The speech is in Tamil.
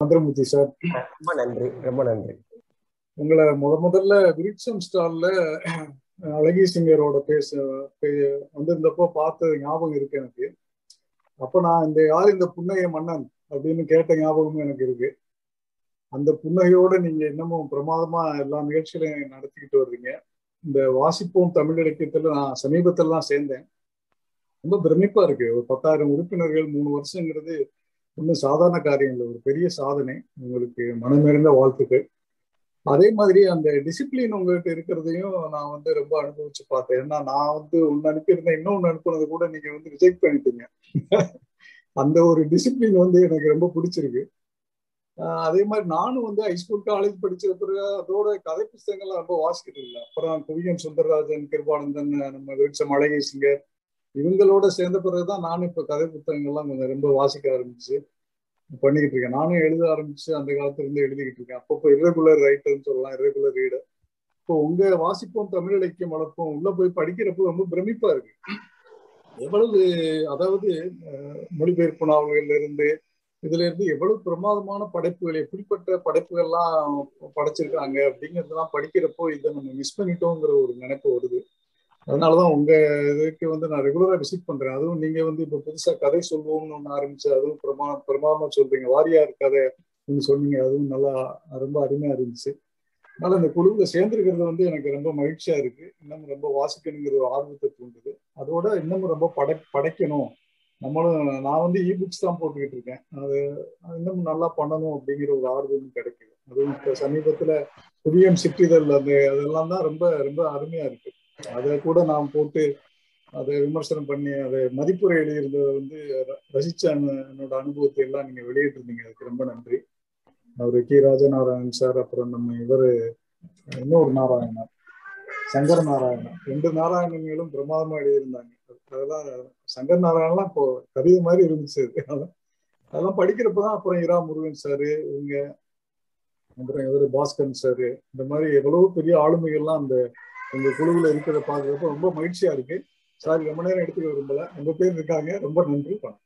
சந்திரமூர்த்தி சார். ரொம்ப நன்றி ரொம்ப நன்றி. உங்களை முத முதல்ல விருட்சம் ஸ்டால்ல அழகி சிங்கரோட பேச வந்திருந்தப்போ பார்த்தது ஞாபகம் இருக்கு எனக்கு. அப்ப நான் இந்த யார் இந்த புன்னகை மன்னன் அப்படின்னு கேட்ட ஞாபகமும் எனக்கு இருக்கு. அந்த புன்னகையோட நீங்க இன்னமும் பிரமாதமா எல்லா நிகழ்ச்சிகளையும் நடத்திக்கிட்டு வர்றீங்க. இந்த வாசிப்போம் தமிழ் இலக்கியத்துல நான் சமீபத்துல தான் சேர்ந்தேன். ரொம்ப பிரமிப்பா இருக்கு. ஒரு பத்தாயிரம் உறுப்பினர்கள் மூணு வருஷங்கிறது ஒன்றும் சாதாரண காரியம் இல்லை ஒரு பெரிய சாதனை உங்களுக்கு மனமிருந்த வாழ்த்துக்கள். அதே மாதிரி அந்த டிசிப்ளின் உங்கள்கிட்ட இருக்கிறதையும் நான் வந்து ரொம்ப அனுபவிச்சு பார்த்தேன். ஏன்னா நான் வந்து ஒன்னு அனுப்பியிருந்தேன். இன்னொன்று அனுப்புனது கூட நீங்க வந்து ரிஜெக்ட் பண்ணிட்டீங்க. அந்த ஒரு டிசிப்ளின் வந்து எனக்கு ரொம்ப பிடிச்சிருக்கு. அதே மாதிரி நானும் வந்து ஹைஸ்கூல் காலேஜ் படிச்ச பிறகு அதோட கதை புஸ்தகங்கள்லாம் ரொம்ப வாசிக்கிறது இல்லை. அப்புறம் குவியன் சுந்தரராஜன் கிருபானந்தன் நம்ம விருட்சம் அழகேசிங்கர் இவங்களோட சேர்ந்த பிறகுதான் நானும் இப்ப கதை புத்தகங்கள்லாம் கொஞ்சம் ரொம்ப வாசிக்க ஆரம்பிச்சு பண்ணிக்கிட்டு இருக்கேன். நானும் எழுத ஆரம்பிச்சு அந்த காலத்துல இருந்து எழுதிக்கிட்டு இருக்கேன். அப்பப்போ இரகுலர் ரைட்டர்னு சொல்லலாம் இரகுலர் ரீடர் இப்போ உங்க வாசிப்போம் தமிழ் இலக்கியம் வளர்ப்போம் உள்ள போய் படிக்கிறப்போ ரொம்ப பிரமிப்பா இருக்கு. எவ்வளவு அதாவது அஹ், மொழிபெயர்ப்பு நாவல்கள்ல இருந்து இதுல இருந்து எவ்வளவு பிரமாதமான படைப்புகள் எப்படிப்பட்ட படைப்புகள்லாம் படைச்சிருக்காங்க அப்படிங்கறதெல்லாம் படிக்கிறப்போ இதை நம்ம மிஸ் பண்ணிட்டோங்கிற ஒரு நினைப்பு வருது. அதனாலதான் உங்க இதுக்கு வந்து நான் ரெகுலரா விசிட் பண்றேன். அதுவும் நீங்க வந்து இப்ப புதுசா கதை சொல்லுவோம்னு ஒண்ணு ஆரம்பிச்சு அதுவும் பிரமா பிரமாதமா சொல்றீங்க. வாரியார் கதை நீங்க சொன்னீங்க. அதுவும் நல்லா ரொம்ப அருமையா இருந்துச்சு. அதனால இந்த குழுவுல சேர்ந்திருக்கிறது வந்து எனக்கு ரொம்ப மகிழ்ச்சியா இருக்கு. இன்னமும் ரொம்ப வாசிக்கணுங்கிற ஒரு ஆர்வத்தை தூண்டுது. அதோட இன்னமும் ரொம்ப படை படைக்கணும். நம்மளும் நான் வந்து இ புக்ஸ் தான் போட்டுக்கிட்டு இருக்கேன். அது இன்னமும் நல்லா பண்ணணும் அப்படிங்கிற ஒரு ஆர்வமும் கிடைக்குது அதுவும் இப்ப சமீபத்துல புதியம் சிற்றிதழ் அந்த அதெல்லாம் தான் ரொம்ப ரொம்ப அருமையா இருக்கு. அதை கூட நாம் போட்டு அதை விமர்சனம் பண்ணி அதை மதிப்புரை எழுதியிருந்ததை வந்து ர- ரசிச்ச என்னோட அனுபவத்தை எல்லாம் நீங்க வெளியிட்டிருந்தீங்க. அதுக்கு ரொம்ப நன்றி. அவரு கி. ராஜநாராயணன் சார் அப்புறம் நம்ம இவர் இன்னொரு நாராயணன். சங்கர் நாராயணன். ரெண்டு நாராயணங்களும் பிரமாதமா எழுதியிருந்தாங்க. அதெல்லாம் சங்கர் நாராயணன்லாம் இப்போ கவிதை மாதிரி இருந்துச்சு. அதெல்லாம் அதெல்லாம் படிக்கிறப்பதான் அப்புறம் இரா முருகன் சாரு இவங்க அப்புறம் இவர் பாஸ்கரன் சாரு இந்த மாதிரி எவ்வளவு பெரிய ஆளுமைகள்லாம் அந்த உங்க குழுவுல இருக்கிறத பாக்குறப்ப ரொம்ப மகிழ்ச்சியா இருக்கு. சாரி ரொம்ப நேரம் எடுத்துக்க விரும்பல ரொம்ப பேர் இருக்காங்க. ரொம்ப நன்றி. வணக்கம்.